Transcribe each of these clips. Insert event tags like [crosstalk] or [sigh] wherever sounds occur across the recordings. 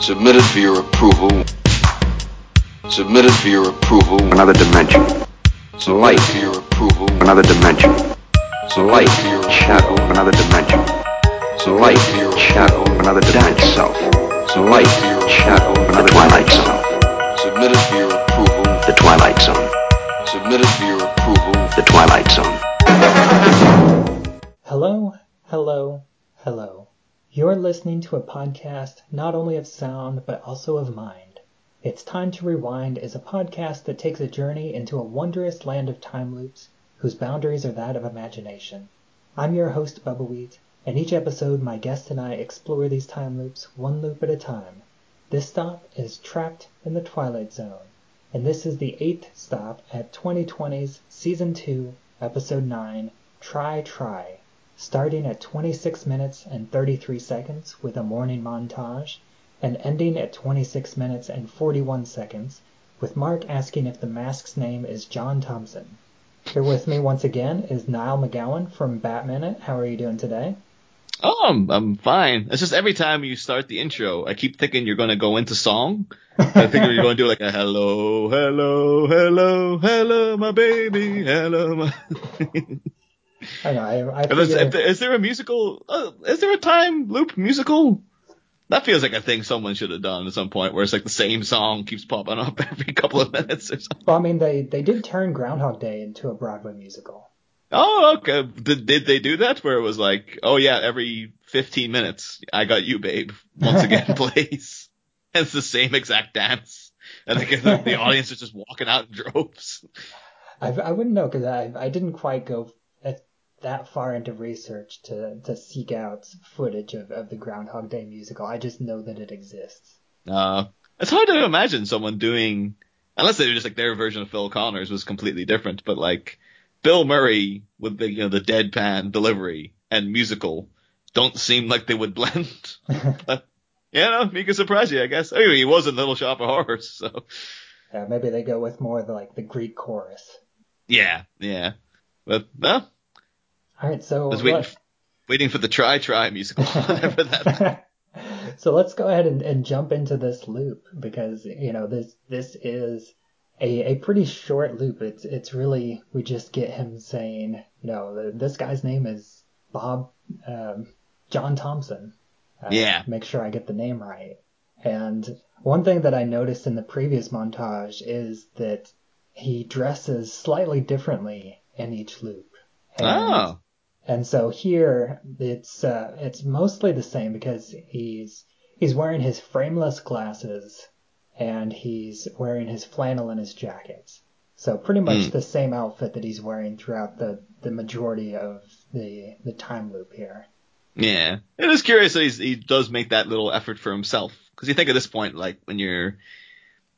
Submitted for your approval. Submitted for your approval. Another dimension. Submitted Light. for your approval. Another dimension. Submitted Light. for your Shadow. Another dimension. Submitted Light. for your Shadow. Another dimension. Self. Submitted Light. for your Shadow. The Twilight Zone. Submitted for your approval. The Twilight Zone. Submitted for your You're listening to a podcast not only of sound, but also of mind. It's Time to Rewind is a podcast that takes a journey into a wondrous land of time loops whose boundaries are that of imagination. I'm your host, Bubba Wheat, and each episode my guest and I explore these time loops one loop at a time. This stop is Trapped in the Twilight Zone, and this is the eighth stop at 2020's Season 2, Episode 9, Try Try starting at 26 minutes and 33 seconds with a morning montage, and ending at 26 minutes and 41 seconds with Mark asking if the mask's name is John Thompson. Here with me once again is Niall McGowan from Batminute. How are you doing today? Oh, I'm, I'm fine. It's just every time you start the intro, I keep thinking you're going to go into song. I think you're going to do like a hello, hello, hello, hello, my baby, hello, my. [laughs] I know. I, I If there's- figure, if there- is there a musical? Uh, is there a time loop musical? That feels like a thing someone should have done at some point, where it's like the same song keeps popping up [laughs] every couple of minutes or something. well, I mean, they they did turn Groundhog Day into a Broadway musical. Oh, okay. Did, did they do that? Where it was like, oh yeah, every 15 minutes, I got you, babe. Once again, [laughs] please. And it's the same exact dance. And like, the, the [laughs] audience is just walking out in droves. I, I wouldn't know because I I didn't quite go at that far into research to to seek out footage of, of the Groundhog Day musical. I just know that it exists. Uh, it's hard to imagine someone doing, unless they were just like their version of Phil Connors was completely different, but like Bill Murray with the, you know, the deadpan delivery and musical don't seem like they would [laughs] blend. [laughs] but, yeah, no, he could surprise you, I guess. Anyway, he was in Little Shop of Horrors, so. Yeah, maybe they go with more of the, like the Greek chorus. Yeah, yeah. But no, All right, so I was waiting, [laughs] waiting for the Try Try musical. [laughs] Whatever that. [laughs] so let's go ahead and, and jump into this loop because you know this this is a, a pretty short loop. It's it's really we just get him saying you know this guy's name is Bob um, John Thompson. Uh, Yeah. Make sure I get the name right. And one thing that I noticed in the previous montage is that he dresses slightly differently in each loop. And- Oh, and so here it's uh, it's mostly the same because he's he's wearing his frameless glasses and he's wearing his flannel and his jackets. So pretty much Hmm. the same outfit that he's wearing throughout the, the majority of the the time loop here. yeah. It is curious that he's, he does make that little effort for himself. Cause you think at this point, like when you're,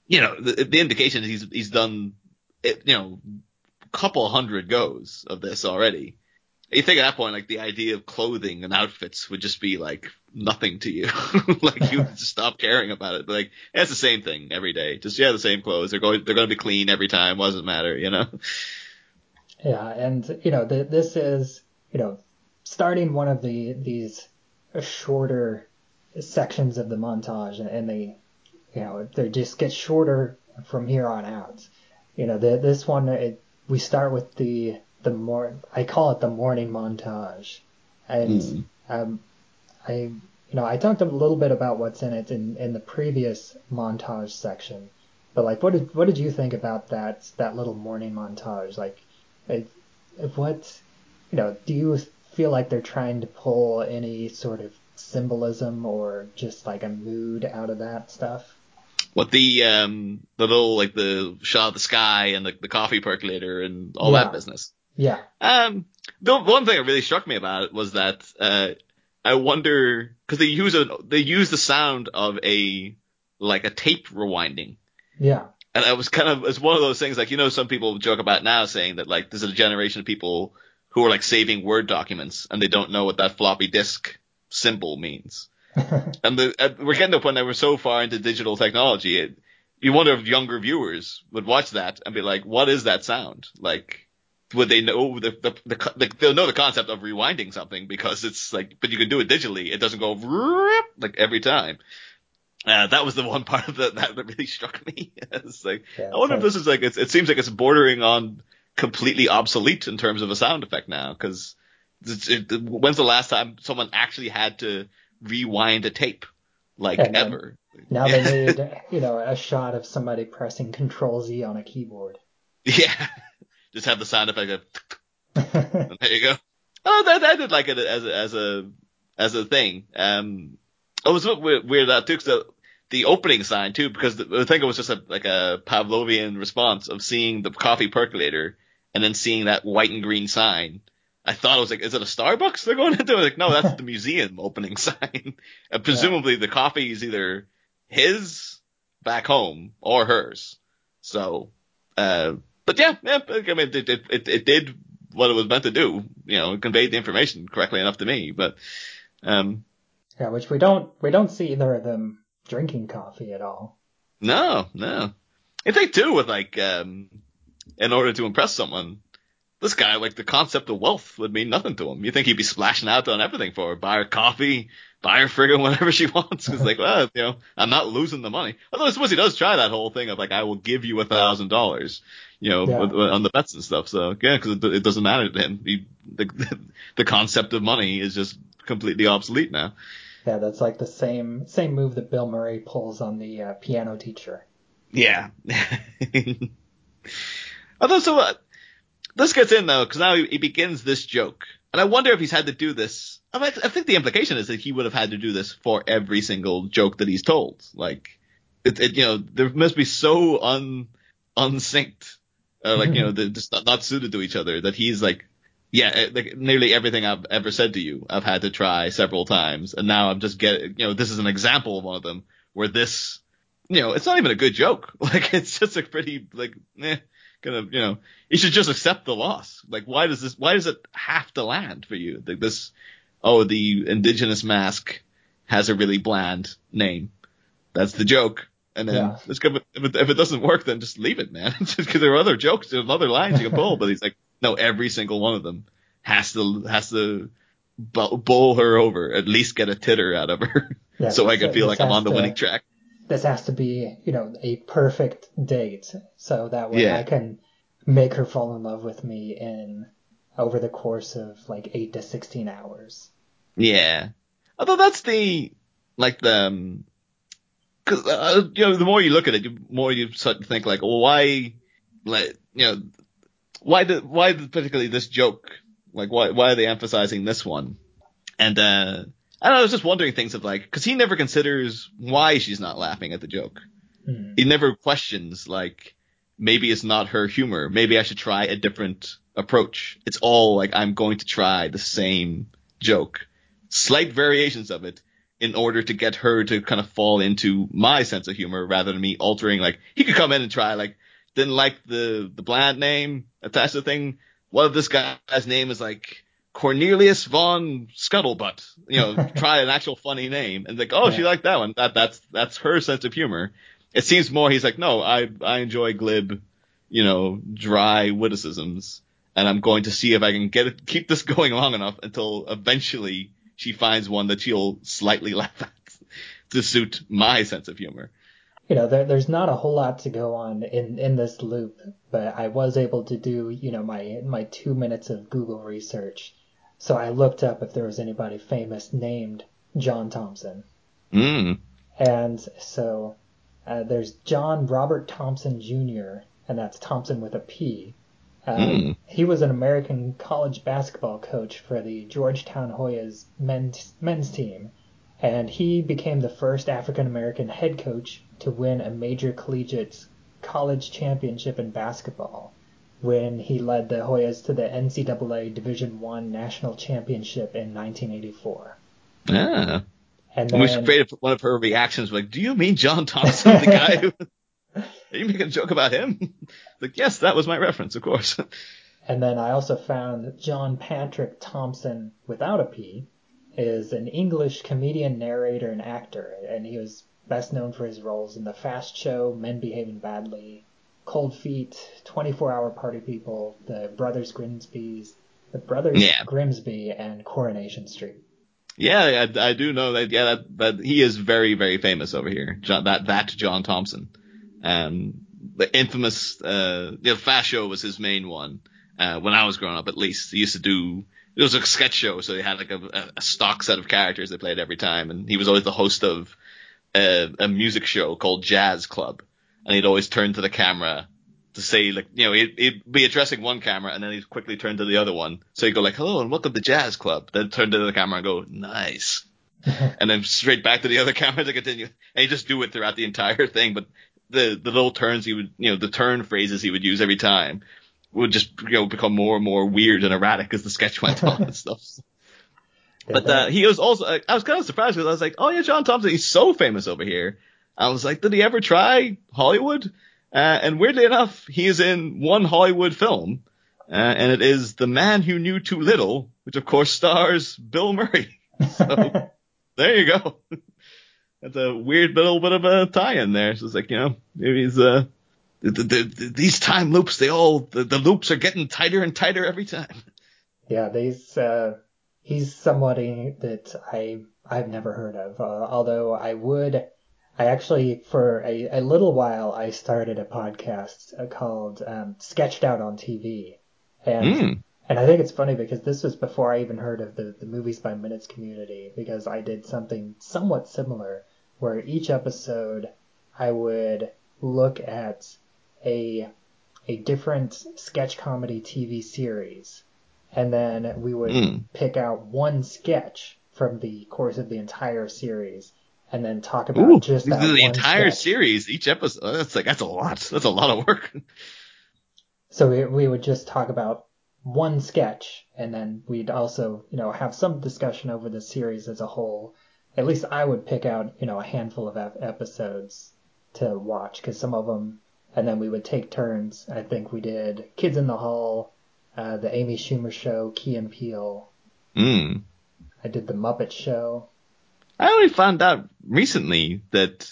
you know, the, the indication is he's, he's done, it, you know, a couple hundred goes of this already. You think at that point, like the idea of clothing and outfits would just be like nothing to you. [laughs] like you would just stop caring about it. But like, it's the same thing every day. Just, yeah, the same clothes. They're going, they're going to be clean every time. Doesn't matter, you know? Yeah, and you know th- this is you know starting one of the these shorter sections of the montage, and they you know they just get shorter from here on out. You know the, this one it, we start with the the more I call it the morning montage, and Mm. um, I you know I talked a little bit about what's in it in, in the previous montage section, but like what did what did you think about that that little morning montage like? What, you know, do you feel like they're trying to pull any sort of symbolism or just like a mood out of that stuff? What the um the little like the shot of the sky and the, the coffee percolator and all Yeah. that business. Yeah. Um, the one thing that really struck me about it was that uh I wonder because they use a they use the sound of a like a tape rewinding. Yeah. And it was kind of it's one of those things like you know some people joke about now saying that like there's a generation of people who are like saving word documents and they don't know what that floppy disk symbol means. [laughs] and the, uh, we're getting to a point that we're so far into digital technology. It, you wonder if younger viewers would watch that and be like, "What is that sound?" Like, would they know the, the, the, the they'll know the concept of rewinding something because it's like, but you can do it digitally. It doesn't go like every time. Uh, that was the one [laughs] part of the, that that really struck me. [laughs] it's like, Yeah, I wonder if this is like, it's, it seems like it's bordering on completely obsolete in terms of a sound effect now, because it, when's the last time someone actually had to rewind a tape? Like And then- ever. Now they [laughs] made, you know, a shot of somebody pressing Control Z on a keyboard. Yeah. Just have the sound effect of, and [laughs] there you go. Oh, that, I did like it as a, as a, as a thing. Um, it was a bit weird, that too, 'cause the, the opening sign too, because the, I think it was just a, like a Pavlovian response of seeing the coffee percolator and then seeing that white and green sign. I thought it was like, is it a Starbucks they're going into? Like, no, that's [laughs] the museum opening sign. [laughs] And presumably the coffee is either his back home or hers. So, uh, but yeah, yeah, I mean, it, it, it, it did what it was meant to do. You know, it conveyed the information correctly enough to me, but, um, yeah, which we don't we don't see either of them drinking coffee at all. no, no. I think too with like, um, in order to impress someone, this guy, like the concept of wealth would mean nothing to him. You think he'd be splashing out on everything for her, buy her coffee, buy her friggin' whatever she [laughs] wants. Cause like, well, you know, I'm not losing the money. Although I suppose he does try that whole thing of like, I will give you a thousand dollars, you know, Yeah. on the bets and stuff. So yeah, cause it, it doesn't matter to him. He, the, [laughs] the concept of money is just completely obsolete now. Yeah, that's like the same same move that Bill Murray pulls on the uh, piano teacher. Yeah. [laughs] Although, so uh, this gets in though, because now he, he begins this joke, and I wonder if he's had to do this. I, mean, I think the implication is that he would have had to do this for every single joke that he's told. Like, it, it you know, there must be so un unsynced, uh, like you know, they're just not, not suited to each other that he's like. Yeah, eh, like nearly everything I've ever said to you, I've had to try several times, and now I'm just getting, you know, this is an example of one of them where this you know, it's not even a good joke. [laughs] Like, it's just a pretty, like, eh, kind of, you know, you should just accept the loss. Like, why does this, why does it have to land for you? Like this, oh, the indigenous mask has a really bland name. That's the joke. And then, Yeah. let's go, if it, doesn't work, then just leave it, man. [laughs] Because there are other jokes, there's other lines you can pull, but he's like, no, every single one of them has to, has to bowl her over, at least get a titter out of her. Yeah, [laughs] so I can feel like I'm on the to- winning track. This has to be, you know, a perfect date, so that way Yeah. I can make her fall in love with me in over the course of like eight to sixteen hours. Yeah. Although that's the, like the, um 'cause uh, you know, the more you look at it, the more you start to think like, well, why, like, you know, why the, why particularly this joke? Like, why, why are they emphasizing this one? And, uh, I don't know, I was just wondering things of like, cause he never considers why she's not laughing at the joke. Hmm. He never questions like, maybe it's not her humor. Maybe I should try a different approach. It's all like, I'm going to try the same joke slight variations of it in order to get her to kind of fall into my sense of humor rather than me altering like he could come in and try like didn't like the the bland name attached to the thing. What if this guy's name is like Cornelius von Scuttlebutt? You know, [laughs] try an actual funny name and like, oh, she liked that one. That that's that's her sense of humor. It seems more he's like, no, I I enjoy glib, you know, dry witticisms, and I'm going to see if I can get it keep this [laughs] going long enough until eventually she finds one that she'll slightly [laughs] laugh at to suit my sense of humor. you know, there, there's not a whole lot to go on in, in this loop, but I was able to do, you know, my my two minutes of Google research. So I looked up if there was anybody famous named John Thompson, Mm. and so uh, there's John Robert Thompson Jr., and that's Thompson with a P. Uh, Hmm. He was an American college basketball coach for the Georgetown Hoyas men's men's team, and he became the first African American head coach to win a major collegiate college championship in basketball when he led the Hoyas to the NCAA Division One national championship in 1984. Ah. And we then, should create one of her reactions like, do you mean John Thompson, the guy who, are [laughs] you making a joke about him? [laughs] like, yes, that was my reference, of course. [laughs] and then I also found John Patrick Thomson without a P is an English comedian, narrator, and actor, and he was best known for his roles in The Fast Show, Men Behaving Badly, Cold Feet, 24 Hour Party People, The Brothers Grimsby's, The Brothers Yeah. Grimsby, and Coronation Street. Yeah, I, I do know that. Yeah, that, that he is very, very famous over here. John, that that John Thomson, um, the infamous uh, you know, Show was his main one uh, when I was growing up. At least he used to do. It was a sketch show, so they had like a, a stock set of characters they played every time, and he was always the host of a, a music show called Jazz Club, and he'd always turn to the camera to say like you know he'd, he'd be addressing one camera and then he'd quickly turn to the other one. So he'd go like hello and welcome to jazz club. Then turn to the camera and go nice. [laughs] And then straight back to the other [laughs] camera to continue. And he'd just do it throughout the entire thing but the the little turns he would you know the turn phrases he would use every time would just you know become more and more weird and erratic as the sketch went on and [laughs] stuff. But uh, he was also I was kind of surprised because I was like oh yeah John Thomson he's so famous over here I was like did he ever try Hollywood uh, and weirdly enough, he is in one Hollywood film, uh, and it is The Man Who Knew Too Little, which of course stars Bill Murray. [laughs] So there you go. [laughs] That's a weird little bit of a tie-in there. So it's like, you know, maybe he's, uh, the, the, the, these time loops, they all, the, the loops are getting tighter and tighter every time. Yeah, these, uh, he's somebody that I, I've never heard of, uh, although I would, I actually, for a, a little while, I started a podcast uh, called um, Sketched Out on TV. And, Mm. and I think it's funny because this was before I even heard of the, the Movies by Minutes community because I did something somewhat similar where each episode I would look at a, a different sketch comedy TV series. And then we would Mm. pick out one sketch from the course of the entire series and then talk about Ooh, just this that is the entire series, each episode. That's like, that's a lot. That's a lot of work. So we, we would just talk about one sketch, and then we'd also, you know, have some discussion over the series as a whole. At least I would pick out, you know, a handful of episodes to watch, because some of them, and then we would take turns. I think we did Kids in the Hall, uh, the Amy Schumer Show, Key and Peele. Mm. I did the Muppet Show. I only found out recently that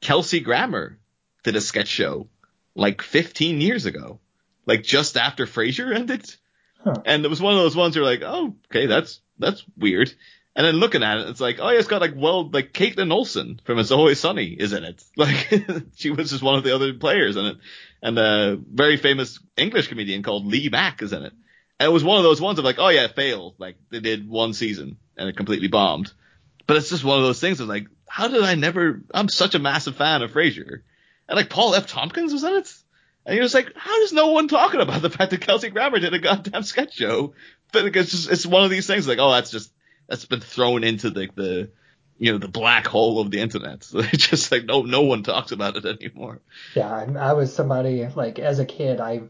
Kelsey Grammer did a sketch show like 15 years ago, like just after Frasier ended. Huh. And it was one of those ones you're like, oh, okay, that's, that's weird. And then looking at it, it's like, oh yeah, it's got like, well, like Kaitlin Olson from It's Always Sunny is in it. [laughs] Like, she was just one of the other players in it. And a very famous English comedian called Lee Mack is in it. And it was one of those ones of like, oh yeah, it failed. Like, they did one season and it completely bombed. But it's just one of those things of like, how did I never, I'm such a massive fan of Frasier. And like Paul F. Tompkins was in it. And he was like, how is no one talking about the fact that Kelsey Grammer did a goddamn sketch show? But it's just, it's one of these things like, oh, that's just, that's been thrown into the, the, you know, the black hole of the internet. [laughs] So it's just like, no, no one talks about it anymore. Yeah, I was somebody like as a kid, I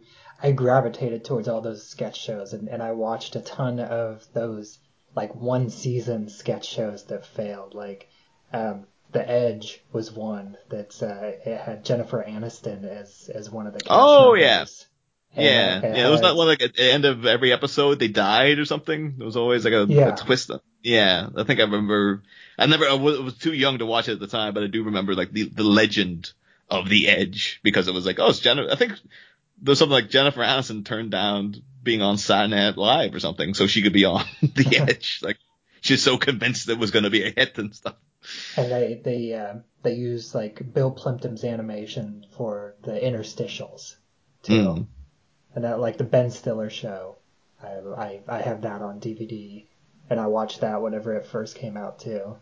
I gravitated towards all those sketch shows, and, and I watched a ton of those like one season sketch shows that failed. Like um, The Edge was one that uh, it had Jennifer Aniston as as one of the cast Oh, yeah. members. And Yeah. it Yeah. It was not one like at the end of every episode they died or something. There was always like a, Yeah. a twist. Yeah. I think I remember, I never, I was, was too young to watch it at the time, but I do remember like the, the legend of the edge because it was like, oh, it's Jennifer, I think there's something like Jennifer Aniston turned down being on Saturday Night Live or something so she could be on [laughs] the edge. Like she's so convinced it was going to be a hit and stuff. and they they uh, they use like Bill Plympton's animation for the interstitials too. Mm. and that like the Ben Stiller show. I, I I have that on DVD, and I watched that whenever it first came out too.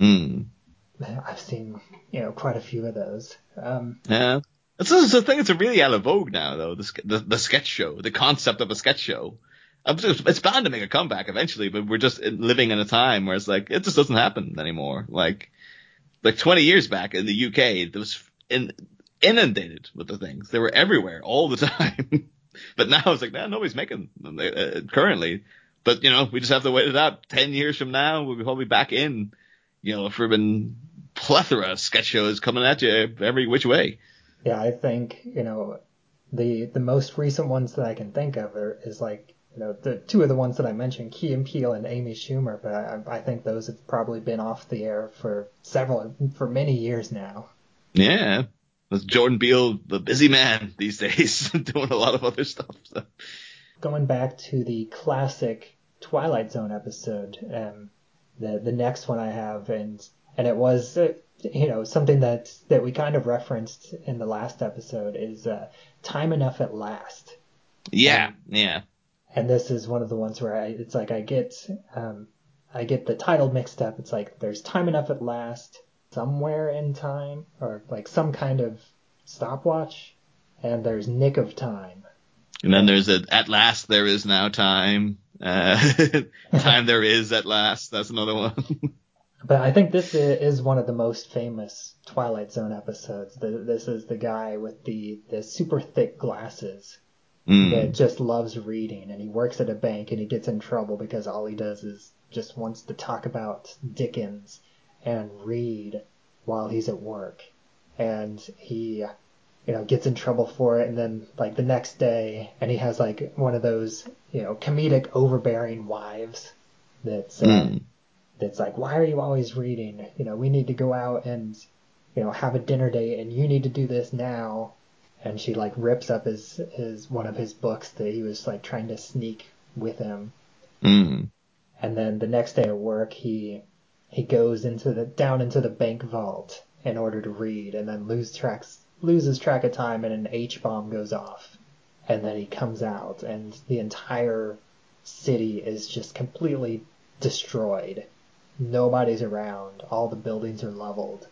Mm. I've seen you know quite a few of those. Um, Yeah. It's just the thing. It's really out of vogue now, though. The, the the sketch show, the concept of a sketch show. It's bound to make a comeback eventually, but we're just living in a time where it's like it just doesn't happen anymore. Like, like 20 years back in the UK, it was in, inundated with the things. They were everywhere all the [laughs] time. but now it's like, man, nobody's making them uh, currently. But you know, we just have to wait it out. Ten years from now, we'll be probably back in. You know, for been plethora of sketch shows coming at you every which way. Yeah, I think you know the the most recent ones that I can think of are, is like you know the two of the ones that I mentioned, Key and Peele and Amy Schumer, but I, I think those have probably been off the air for several for many years now. Yeah. Jordan Peele, the busy man these days, [laughs] doing a lot of other stuff. So. going back to the classic Twilight Zone episode, um, the the next one I have, and and it was uh, you know something that that we kind of referenced in the last episode is uh, time enough at last. Yeah, yeah. and this is one of the ones where I, it's like I get um, I get the title mixed up. It's like there's time enough at last, somewhere in time, or like some kind of stopwatch, and there's nick of time. And then there's a at last there is now time. Uh, [laughs] time there is at last. That's another one. [laughs] But I think this is one of the most famous Twilight Zone episodes. The, this is the guy with the the super thick glasses Mm. that just loves reading, and he works at a bank, and he gets in trouble because all he does is just wants to talk about Dickens and read while he's at work, and he, you know, gets in trouble for it, and then like the next day, and he has like one of those, you know, comedic overbearing wives that's uh, Mm. That's like, why are you always reading? You know, we need to go out and, you know, have a dinner date, and you need to do this now. And she like rips up his his one of his books that he was like trying to sneak with him. Mm. And then the next day at work, he he goes into the down into the bank vault in order to read, and then lose tracks loses track of time, and an H bomb goes off. And then he comes out, and the entire city is just completely destroyed. Nobody's around. All the buildings are leveled.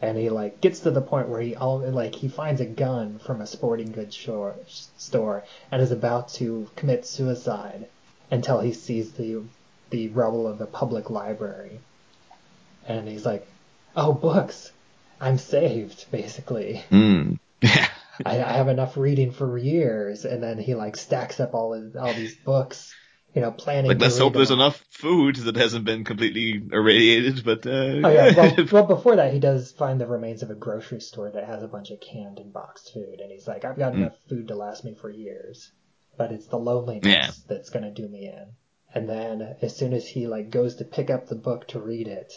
And he like gets to the point where he all like he finds a gun from a sporting goods shore, store and is about to commit suicide until he sees the the rubble of the public library. And he's like, "Oh, books! I'm saved!" Basically, Mm. [laughs] I, I have enough reading for years. And then he like stacks up all his, all these books, you know, planning. Like let's hope there's enough food that hasn't been completely irradiated, but uh, Oh yeah. Well, [laughs] well, before that, he does find the remains of a grocery store that has a bunch of canned and boxed food, and he's like, "I've got Hmm. enough food to last me for years, but it's the loneliness Yeah. that's gonna do me in." And then, as soon as he like goes to pick up the book to read it,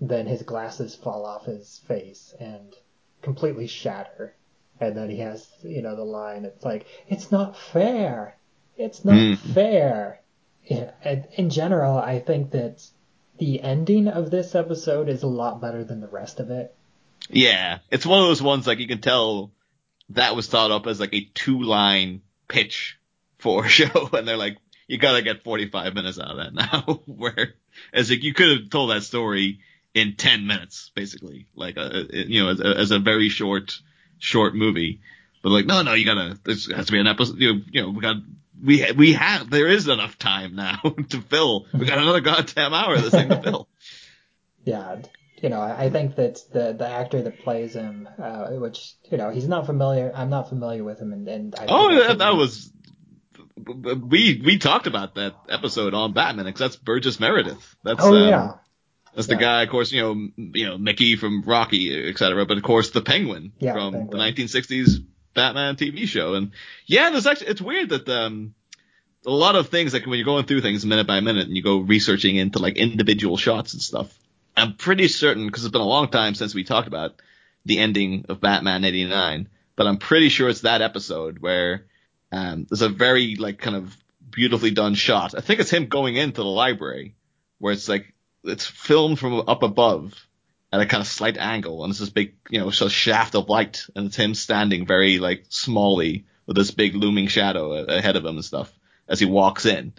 then his glasses fall off his face and completely shatter. And then he has, you know, the line. It's like, "It's not fair. It's not Mm. fair." Yeah, in general, I think that the ending of this episode is a lot better than the rest of it. Yeah, it's one of those ones like you can tell that was thought up as like a two line pitch for a [laughs] show, and they're like, you gotta get 45 minutes out of that now. [laughs] Where, as like you could have told that story in 10 minutes, basically, like a, you know, as a, as a very short, short movie. But like, no, no, you gotta, this has to be an episode, you know we got, we, ha- we have, there is enough time now [laughs] to fill. We got another goddamn hour of this thing to fill. [laughs] Yeah, you know, I think that the the actor that plays him, uh, which you know, he's not familiar. I'm not familiar with him, and, and I Oh, that, that was. We we talked about that episode on Batman because that's Burgess Meredith. That's Oh um, yeah, that's the yeah. guy, of course, you know, you know Mickey from Rocky, etc. But of course, the Penguin Yeah, from Penguin. the 1960s Batman TV show. And yeah, there's actually it's weird that um a lot of things like when you're going through things minute by minute and you go researching into like individual shots and stuff. I'm pretty certain because it's been a long time since we talked about the ending of Batman 89, but I'm pretty sure it's that episode where um, there's a very like kind of beautifully done shot. I think it's him going into the library where it's like it's filmed from up above at a kind of slight angle, and it's this big, you know, sort of shaft of light, and it's him standing very like smallly with this big looming shadow ahead of him and stuff as he walks in.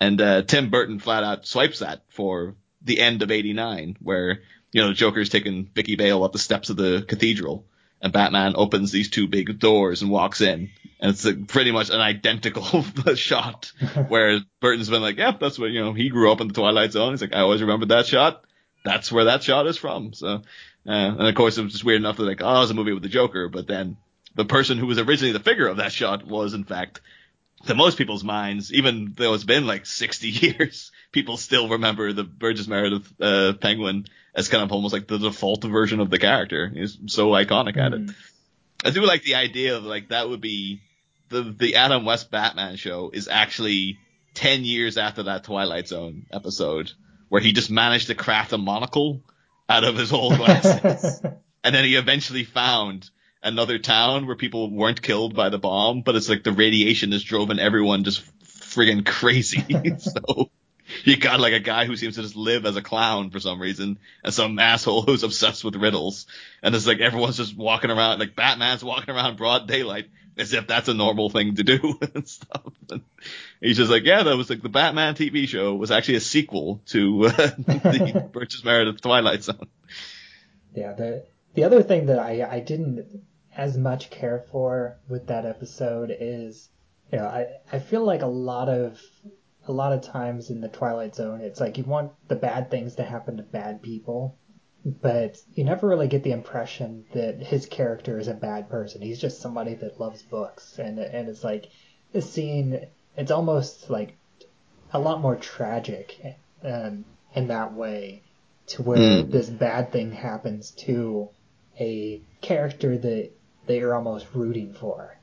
And uh, Tim Burton flat out swipes that for the end of '89, where you know Joker's taking Vicki Vale up the steps of the cathedral, and Batman opens these two big doors and walks in, and it's like pretty much an identical [laughs] shot. [laughs] Where Burton's been like, "Yep, that's what you know." He grew up in the Twilight Zone. He's like, "I always remembered that shot. That's where that shot is from." So, uh, and of course, it was just weird enough that like, oh, it's a movie with the Joker, but then the person who was originally the figure of that shot was in fact to most people's minds, even though it's been like 60 [laughs] years, people still remember the Burgess Meredith uh, penguin as kind of almost like the default version of the character. He's so iconic at it. Mm. I do like the idea of like that would be the the Adam West Batman show is actually 10 years after that Twilight Zone episode where he just managed to craft a monocle out of his old glasses. [laughs] and then he eventually found another town where people weren't killed by the bomb, but it's like the radiation is driving everyone just friggin' crazy. [laughs] so you got like a guy who seems to just live as a clown for some reason, and some asshole who's obsessed with riddles, and it's like everyone's just walking around, like Batman's walking around broad daylight as if that's a normal thing to do [laughs] and stuff. And he's just like, yeah, that was like the Batman TV show was actually a sequel to uh, [laughs] the [laughs] Burgess Meredith Twilight Zone. Yeah, the the other thing that I I didn't as much care for with that episode is, you know, I I feel like a lot of a lot of times in the Twilight Zone, it's like you want the bad things to happen to bad people, but you never really get the impression that his character is a bad person. He's just somebody that loves books, and and it's like the scene. It's almost like a lot more tragic um, in that way, to where Mm. this bad thing happens to a character that they are almost rooting for.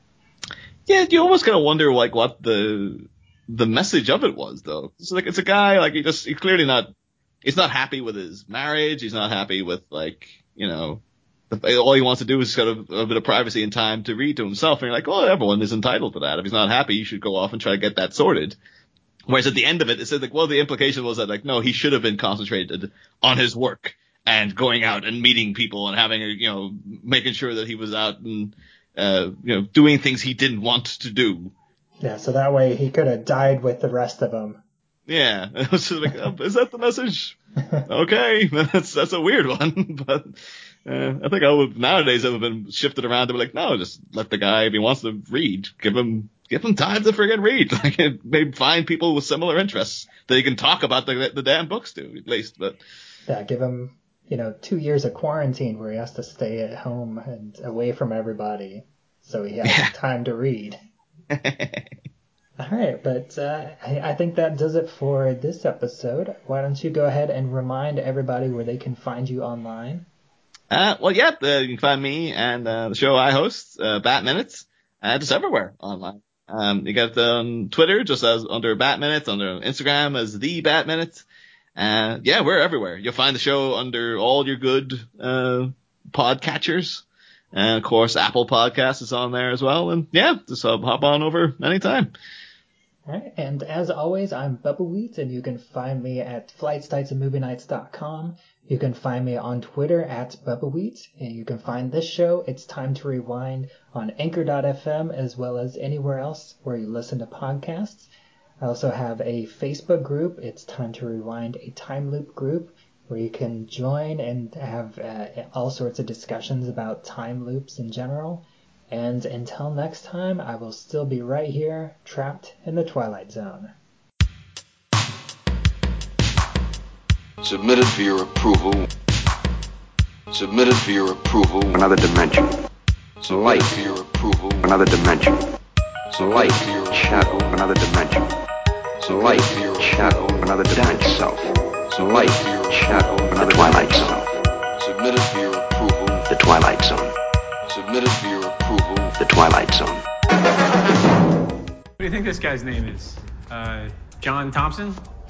Yeah, you almost kind of wonder like what the the message of it was though. It's like it's a guy like he just he's clearly not he's not happy with his marriage. He's not happy with like you know all he wants to do is kind of a bit of privacy and time to read to himself. And you're like, well, everyone is entitled to that. If he's not happy, you should go off and try to get that sorted. Whereas at the end of it, it says like, well, the implication was that like, no, he should have been concentrated on his work and going out and meeting people and having, a, you know, making sure that he was out and, uh, you know, doing things he didn't want to do. Yeah, so that way he could have died with the rest of them. Yeah, [laughs] it was just like, oh, is that the message? [laughs] okay, [laughs] that's that's a weird one, but uh, I think I would nowadays it would have been shifted around to be like, no, just let the guy if he wants to read, give him give him time to friggin' read. [laughs] Like maybe find people with similar interests that he can talk about the the damn books to at least. But Yeah, give him, you know, two years of quarantine where he has to stay at home and away from everybody, so he has Yeah. time to read. [laughs] All right, but uh, I think that does it for this episode. Why don't you go ahead and remind everybody where they can find you online? Uh, well, yeah, uh, you can find me and uh, the show I host, uh, Bat Minutes, uh, just everywhere online. Um, you got on Twitter just as under Bat Minutes, under Instagram as the Bat Minutes. Uh, yeah, we're everywhere. You'll find the show under all your good podcatchers. And of course, Apple Podcast is on there as well. And yeah, just hop on over anytime. All right, and as always, I'm Bubba Wheat, and you can find me at flightstitesandmovienights.com. You can find me on Twitter at Bubba Wheat, and you can find this show, It's Time to Rewind, on Anchor.fm as well as anywhere else where you listen to podcasts. I also have a Facebook group, It's Time to Rewind, a time loop group, where you can join and have uh, all sorts of discussions about time loops in general. And until next time, I will still be right here, trapped in the Twilight Zone. Submitted for your approval. Submitted for your approval. Another dimension. Submitted light. for your approval. Another dimension. So light. for your Shadow. Another dimension. So light. for your Shadow. Another dimension. Self. Submitted Light. for your Shadow. Another Twilight Zone. Submitted for your approval. The Twilight Zone. Submitted for your approval. The Twilight Zone. What do you think this guy's name is? Uh, John Thompson?